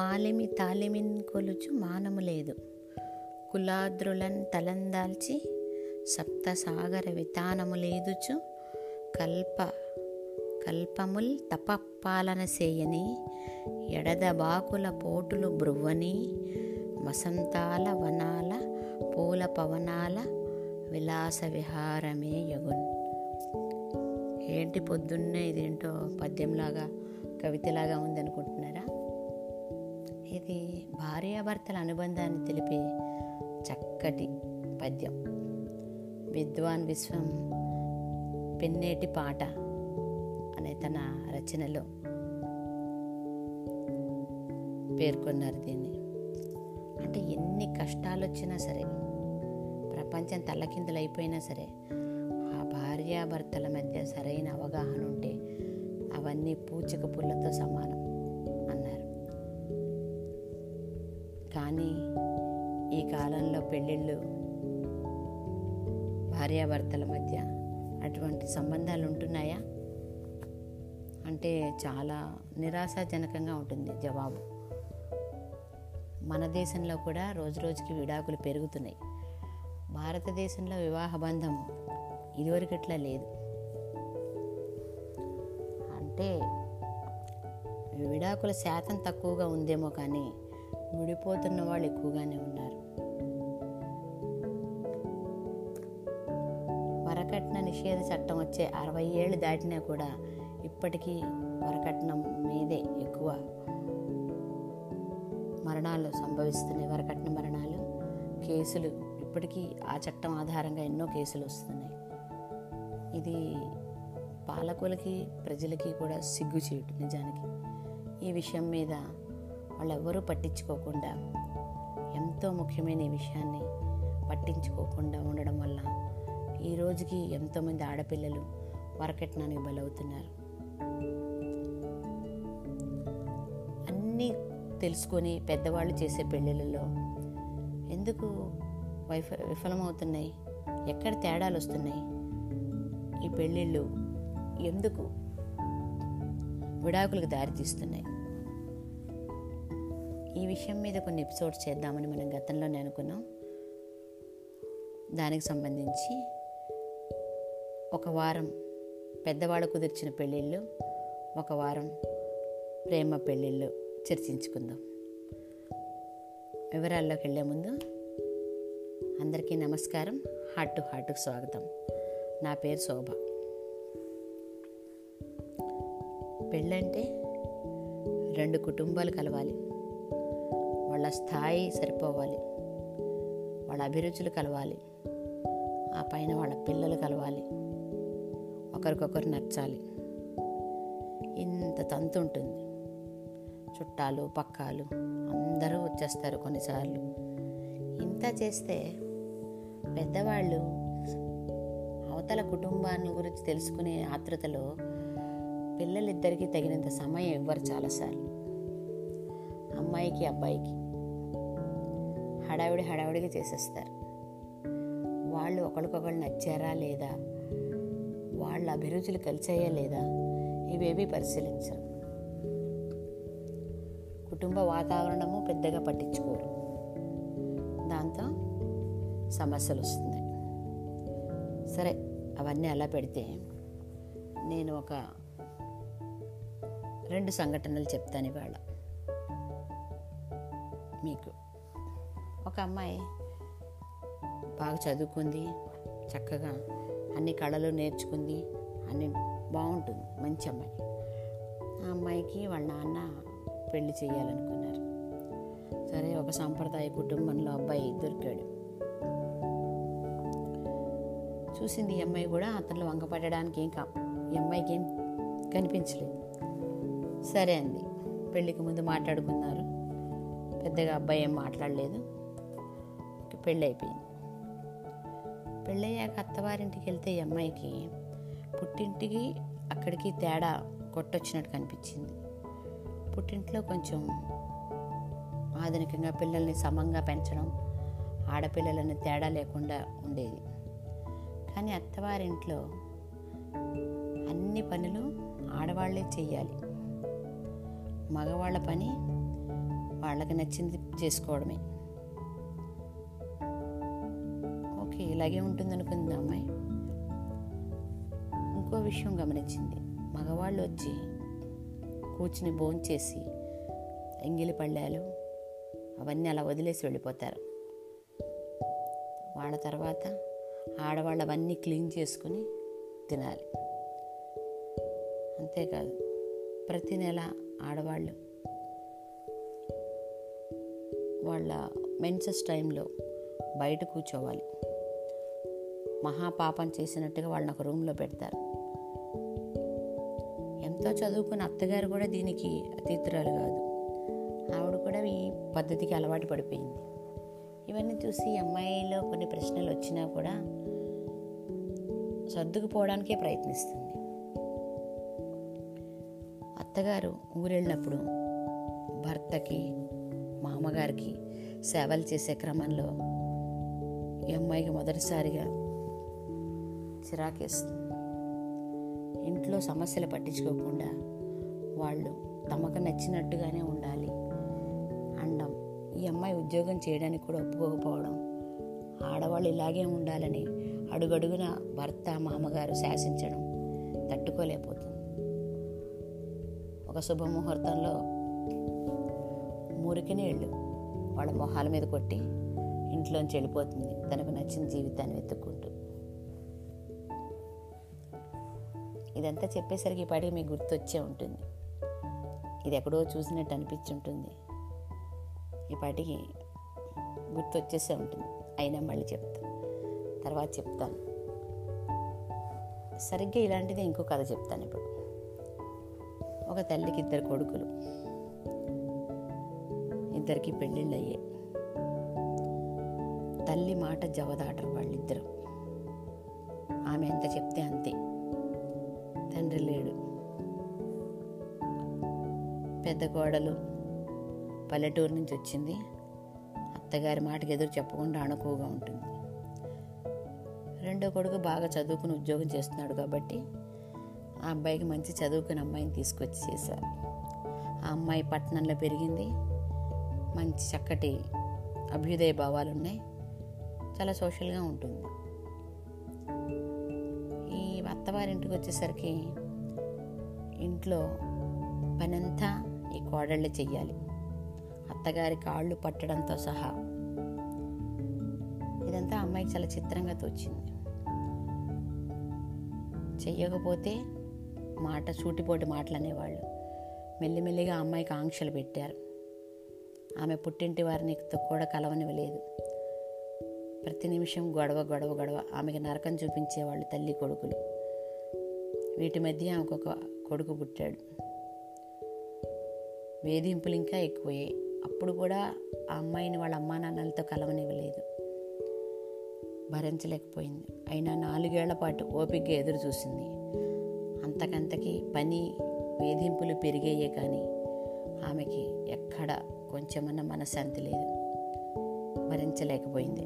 మాలెమి తాలిమిన్ కొలుచు మానము లేదు. కులాద్రులన్ తలందాల్చి సప్త సాగర వితానము లేదుచు కల్ప కల్పముల్ తపపాలన చేయని ఎడద బాకుల పోటులు బ్రువ్వని వసంతాల వనాల పూల పవనాల విలాస విహారమే యగున్. ఏంటి పొద్దున్నే ఇదేంటో పద్యంలాగా కవితలాగా ఉందనుకుంటున్నారా భార్యాభర్తల అనుబంధాన్ని తెలిపే చక్కటి పద్యం. విద్వాన్ విశ్వం పెన్నేటి పాట అనే తన రచనలో పేర్కొన్నారు దీన్ని. అంటే ఎన్ని కష్టాలు వచ్చినా సరే ప్రపంచం తల్లకిందులైపోయినా సరే ఆ భార్యాభర్తల మధ్య సరైన అవగాహన ఉంటే అవన్నీ పూచిక పుల్లతో సమానం. కానీ ఈ కాలంలో పెళ్ళిళ్ళు భార్యాభర్తల మధ్య అటువంటి సంబంధాలు ఉంటున్నాయా? అంటే చాలా నిరాశాజనకంగా ఉంటుంది జవాబు. మన దేశంలో కూడా రోజు రోజుకి విడాకులు పెరుగుతున్నాయి. భారతదేశంలో వివాహ బంధం ఇదివరకట్లా లేదు. అంటే విడాకుల శాతం తక్కువగా ఉందేమో కానీ విడిపోతున్న వాళ్ళు ఎక్కువగానే ఉన్నారు. వరకట్న నిషేధ చట్టం వచ్చే అరవై ఏళ్ళు దాటినా కూడా ఇప్పటికీ వరకట్నం మీదే ఎక్కువ మరణాలు సంభవిస్తున్నాయి. వరకట్న మరణాలు కేసులు ఇప్పటికీ ఆ చట్టం ఆధారంగా ఎన్నో కేసులు వస్తున్నాయి. ఇది పాలకులకి ప్రజలకి కూడా సిగ్గుచేటు నిజానికి. ఈ విషయం మీద వాళ్ళెవ్వరూ పట్టించుకోకుండా ఎంతో ముఖ్యమైన ఈ విషయాన్ని పట్టించుకోకుండా ఉండడం వల్ల ఈ రోజుకి ఎంతోమంది ఆడపిల్లలు వరకట్నానికి బలవుతున్నారు. అన్నీ తెలుసుకొని పెద్దవాళ్ళు చేసే పెళ్ళిళ్ళలో ఎందుకు వైఫ విఫలమవుతున్నాయి? ఎక్కడ తేడాలు వస్తున్నాయి? ఈ పెళ్ళిళ్ళు ఎందుకు విడాకులకు దారితీస్తున్నాయి? ఈ విషయం మీద కొన్ని ఎపిసోడ్స్ చేద్దామని మనం గతంలోనే అనుకున్నాం. దానికి సంబంధించి ఒక వారం పెద్దవాళ్ళు కుదిర్చిన పెళ్ళిళ్ళు ఒక వారం ప్రేమ పెళ్ళిళ్ళు చర్చించుకుందాం. వివరాల్లోకి వెళ్ళే ముందు అందరికీ నమస్కారం. హార్ట్ టు హార్ట్కు స్వాగతం. నా పేరు శోభ. పెళ్ళంటే రెండు కుటుంబాలు కలవాలి. వాళ్ళ స్థాయి సరిపోవాలి. వాళ్ళ అభిరుచులు కలవాలి. ఆ పైన వాళ్ళ పిల్లలు కలవాలి. ఒకరికొకరు నచ్చాలి. ఇంత తంతు ఉంటుంది. చుట్టాలు పక్కాలు అందరూ వచ్చేస్తారు కొన్నిసార్లు. ఇంత చేస్తే పెద్దవాళ్ళు అవతల కుటుంబాన్ని గురించి తెలుసుకునే ఆతృతలో పిల్లలిద్దరికీ తగినంత సమయం ఇవ్వరు చాలాసార్లు. అమ్మాయికి అబ్బాయికి. హడావిడి హడావిడిగా చేసేస్తారు. వాళ్ళు ఒకరికొకరు నచ్చారా లేదా? వాళ్ళ అభిరుచులు కలిసాయా లేదా? ఇవేవి పరిశీలించరు. కుటుంబ వాతావరణము పెద్దగా పట్టించుకోరు. దాంతో సమస్యలు వస్తున్నాయి. సరే అవన్నీ అలా పెడితే నేను ఒక రెండు సంఘటనలు చెప్తాను ఇవాళ. మీకు ఒక అమ్మాయి బాగా చదువుకుంది చక్కగా అన్ని కళలు నేర్చుకుంది అన్ని బాగుంటుంది మంచి అమ్మాయి. ఆ అమ్మాయికి వాళ్ళ నాన్న పెళ్ళి చేయాలనుకున్నారు. సరే ఒక సాంప్రదాయ కుటుంబంలో అబ్బాయి దొరికాడు. చూసింది ఈ అమ్మాయి కూడా అతను వంగపడడానికి ఏం కా ఈ అమ్మాయికి ఏం కనిపించలేదు. సరే అంది. పెళ్ళికి ముందు మాట్లాడుకున్నారు. పెద్దగా అబ్బాయి ఏం మాట్లాడలేదు. పెళ్ళైపోయింది. పెళ్ళయ్యాక అత్తవారింటికి వెళ్తే ఈ అమ్మాయికి పుట్టింటికి అక్కడికి తేడా కొట్టొచ్చినట్టు కనిపించింది. పుట్టింట్లో కొంచెం ఆధునికంగా పిల్లల్ని సమంగా పెంచడం ఆడపిల్లలని తేడా లేకుండా ఉండేది. కానీ అత్తవారింట్లో అన్ని పనులు ఆడవాళ్ళే చెయ్యాలి. మగవాళ్ళ పని వాళ్ళకి నచ్చింది చేసుకోవడమే. ఇలాగే ఉంటుంది అనుకుంది అమ్మాయి ఇంకో విషయం గమనించింది. మగవాళ్ళు వచ్చి కూర్చుని భోంచేసి ఎంగిలి పళ్ళాలు అవన్నీ అలా వదిలేసి వెళ్ళిపోతారు. వాళ్ళ తర్వాత ఆడవాళ్ళు అవన్నీ క్లీన్ చేసుకుని తినాలి. అంతేకాదు ప్రతి నెల ఆడవాళ్ళు వాళ్ళ మెన్సెస్ టైంలో బయట కూర్చోవాలి. మహాపాపం చేసినట్టుగా వాళ్ళని ఒక రూమ్లో పెడతారు. ఎంతో చదువుకున్న అత్తగారు కూడా దీనికి అతీతురాలు కాదు. ఆవిడ కూడా ఈ పద్ధతికి అలవాటు పడిపోయింది. ఇవన్నీ చూసి అమ్మాయిలో కొన్ని ప్రశ్నలు వచ్చినా కూడా సర్దుకుపోవడానికే ప్రయత్నిస్తుంది. అత్తగారు ఊరెళ్ళినప్పుడు భర్తకి మామగారికి సేవలు చేసే క్రమంలో ఈ అమ్మాయికి మొదటిసారిగా చిరాకేస్తుంది ఇంట్లో సమస్యలు పట్టించుకోకుండా వాళ్ళు తమకు నచ్చినట్టుగానే ఉండాలి. అండం. ఈ అమ్మాయి ఉద్యోగం చేయడానికి కూడా ఒప్పుకోకపోవడం. ఆడవాళ్ళు ఇలాగే ఉండాలని అడుగడుగున భర్త మామగారు శాసించడం తట్టుకోలేకపోతుంది. ఒక శుభముహూర్తంలో మురికి నీళ్ళు వాళ్ళ మొహాల మీద కొట్టి ఇంట్లోంచి వెళ్ళిపోతుంది. తనకు నచ్చిన జీవితాన్ని వెతుక్కుంటూ. ఇదంతా చెప్పేసరికి ఈ పాటికి మీకు గుర్తొచ్చే ఉంటుంది. ఇది ఎక్కడో చూసినట్టు అనిపించుంటుంది. ఈ పాటికి గుర్తొచ్చేసే ఉంటుంది. అయినా మళ్ళీ చెప్తాను తర్వాత చెప్తాను. సరిగ్గా ఇలాంటిదే ఇంకో కథ చెప్తాను ఇప్పుడు. ఒక తల్లికి ఇద్దరు కొడుకులు. ఇద్దరికి పెళ్ళిళ్ళు అయ్యాయి తల్లి మాట జవదాటరు వాళ్ళిద్దరు. ఆమె ఎంత చెప్తే అంతే. పెద్ద కోడలు పల్లెటూరు నుంచి వచ్చింది. అత్తగారి మాటకి ఎదురు చెప్పకుండా అణుకువగా ఉంటుంది. రెండో కొడుకు బాగా చదువుకుని ఉద్యోగం చేస్తున్నాడు కాబట్టి ఆ అబ్బాయికి మంచి చదువుకుని అమ్మాయిని తీసుకొచ్చి చేశారు. ఆ అమ్మాయి పట్టణంలో పెరిగింది. మంచి చక్కటి అభ్యుదయ భావాలు ఉన్నాయి. చాలా సోషల్గా ఉంటుంది. ఈ అత్తవారింటికి వచ్చేసరికి ఇంట్లో పనంతా ఈ కోడళ్ళు చెయ్యాలి. అత్తగారి కాళ్ళు పట్టడంతో సహా. ఇదంతా అమ్మాయికి చాలా చిత్రంగా తోచింది. చెయ్యకపోతే మాట సూటిపోటి మాటలు అనేవాళ్ళు మెల్లిమెల్లిగా అమ్మాయికి ఆంక్షలు పెట్టారు. ఆమె పుట్టింటి వారిని కూడా కలవనివ్వలేదు. ప్రతి నిమిషం గొడవ గొడవ గొడవ ఆమెకి నరకం చూపించేవాళ్ళు తల్లి కొడుకులు. వీటి మధ్య ఆమెకు ఒక కొడుకు పుట్టాడు. వేధింపులు ఇంకా ఎక్కువయ్యాయి అప్పుడు కూడా ఆ అమ్మాయిని వాళ్ళ అమ్మా నాన్నలతో కలవనివ్వలేదు. భరించలేకపోయింది. అయినా నాలుగేళ్ళ పాటు ఓపికగా ఎదురు చూసింది. అంతకంతకి పని వేధింపులు పెరిగాయే కానీ ఆమెకి ఎక్కడ కొంచెమన్నా మనశ్శాంతి లేదు. భరించలేకపోయింది.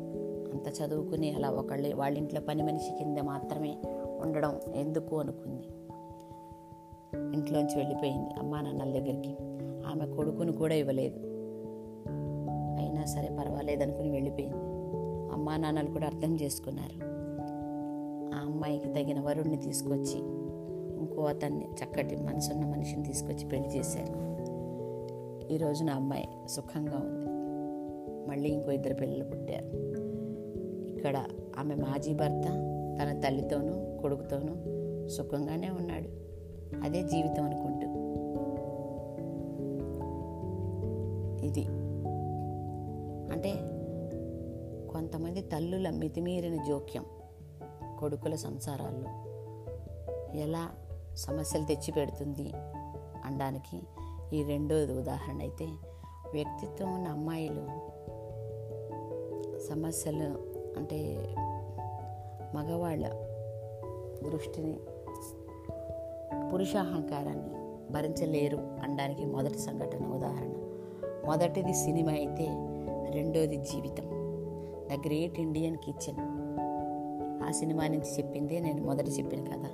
అంత చదువుకుని అలా ఒకళ్ళే వాళ్ళ ఇంట్లో పని మనిషి కింద మాత్రమే ఉండడం ఎందుకు అనుకుంది. ఇంట్లోంచి వెళ్ళిపోయింది అమ్మా నాన్నల దగ్గరికి. ఆమె కొడుకును కూడా ఇవ్వలేదు. అయినా సరే పర్వాలేదు అనుకుని వెళ్ళిపోయింది. అమ్మా నాన్నలు కూడా అర్థం చేసుకున్నారు. ఆ అమ్మాయికి తగిన వరుణ్ణి తీసుకొచ్చి ఇంకో అతన్ని చక్కటి మనసున్న మనిషిని తీసుకొచ్చి పెళ్ళి చేశారు. ఈ రోజున అమ్మాయి సుఖంగా ఉంది. మళ్ళీ ఇంకో ఇద్దరు పిల్లలు పుట్టారు. ఇక్కడ ఆమె మాజీ భర్త తన తల్లితోనూ కొడుకుతోనూ సుఖంగానే ఉన్నాడు. అదే జీవితం అనుకుంటూ. ఇది. అంటే కొంతమంది తల్లుల మితిమీరిన జోక్యం కొడుకుల సంసారాల్లో. ఎలా సమస్యలు తెచ్చిపెడుతుంది అనడానికి ఈ రెండోది ఉదాహరణ అయితే వ్యక్తిత్వం ఉన్న అమ్మాయిలు సమస్యలు అంటే మగవాళ్ళ దృష్టిని పురుషాహంకారాన్ని భరించలేరు అనడానికి మొదటి సంఘటన ఉదాహరణ. మొదటిది సినిమా అయితే రెండోది జీవితం. The great Indian kitchen. ఆ సినిమా నుంచి చెప్పిందే నేను మొదట చెప్పిన కథ.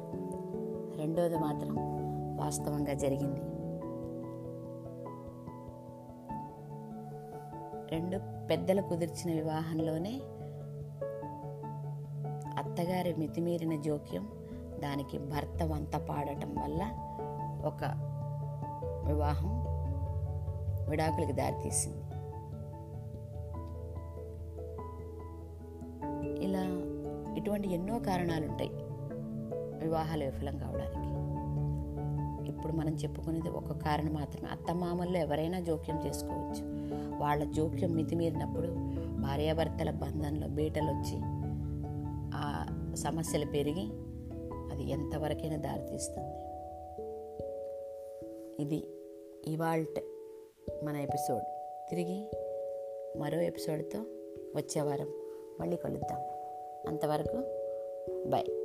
రెండోది మాత్రం వాస్తవంగా జరిగింది. రెండు పెద్దలు కుదిర్చిన వివాహంలోనే అత్తగారి మితిమీరిన జోక్యం దానికి భర్త వంత పాడటం వల్ల ఒక వివాహం విడాకులకు దారితీసింది. ఇలా ఇటువంటి ఎన్నో కారణాలు ఉంటాయి వివాహాలు విఫలం కావడానికి. ఇప్పుడు మనం చెప్పుకునేది ఒక కారణం మాత్రమే. అత్తమామల్లో ఎవరైనా జోక్యం చేసుకోవచ్చు. వాళ్ళ జోక్యం మితిమీరినప్పుడు భార్యాభర్తల బంధంలో బీటలు వచ్చి ఆ సమస్యలు పెరిగి అది ఎంతవరకైనా దారితీస్తుంది. ఇది ఇవాల్ట్ మన ఎపిసోడ్. తిరిగి మరో ఎపిసోడ్తో వచ్చే వారం మళ్ళీ కలుద్దాం. అంతవరకు బాయ్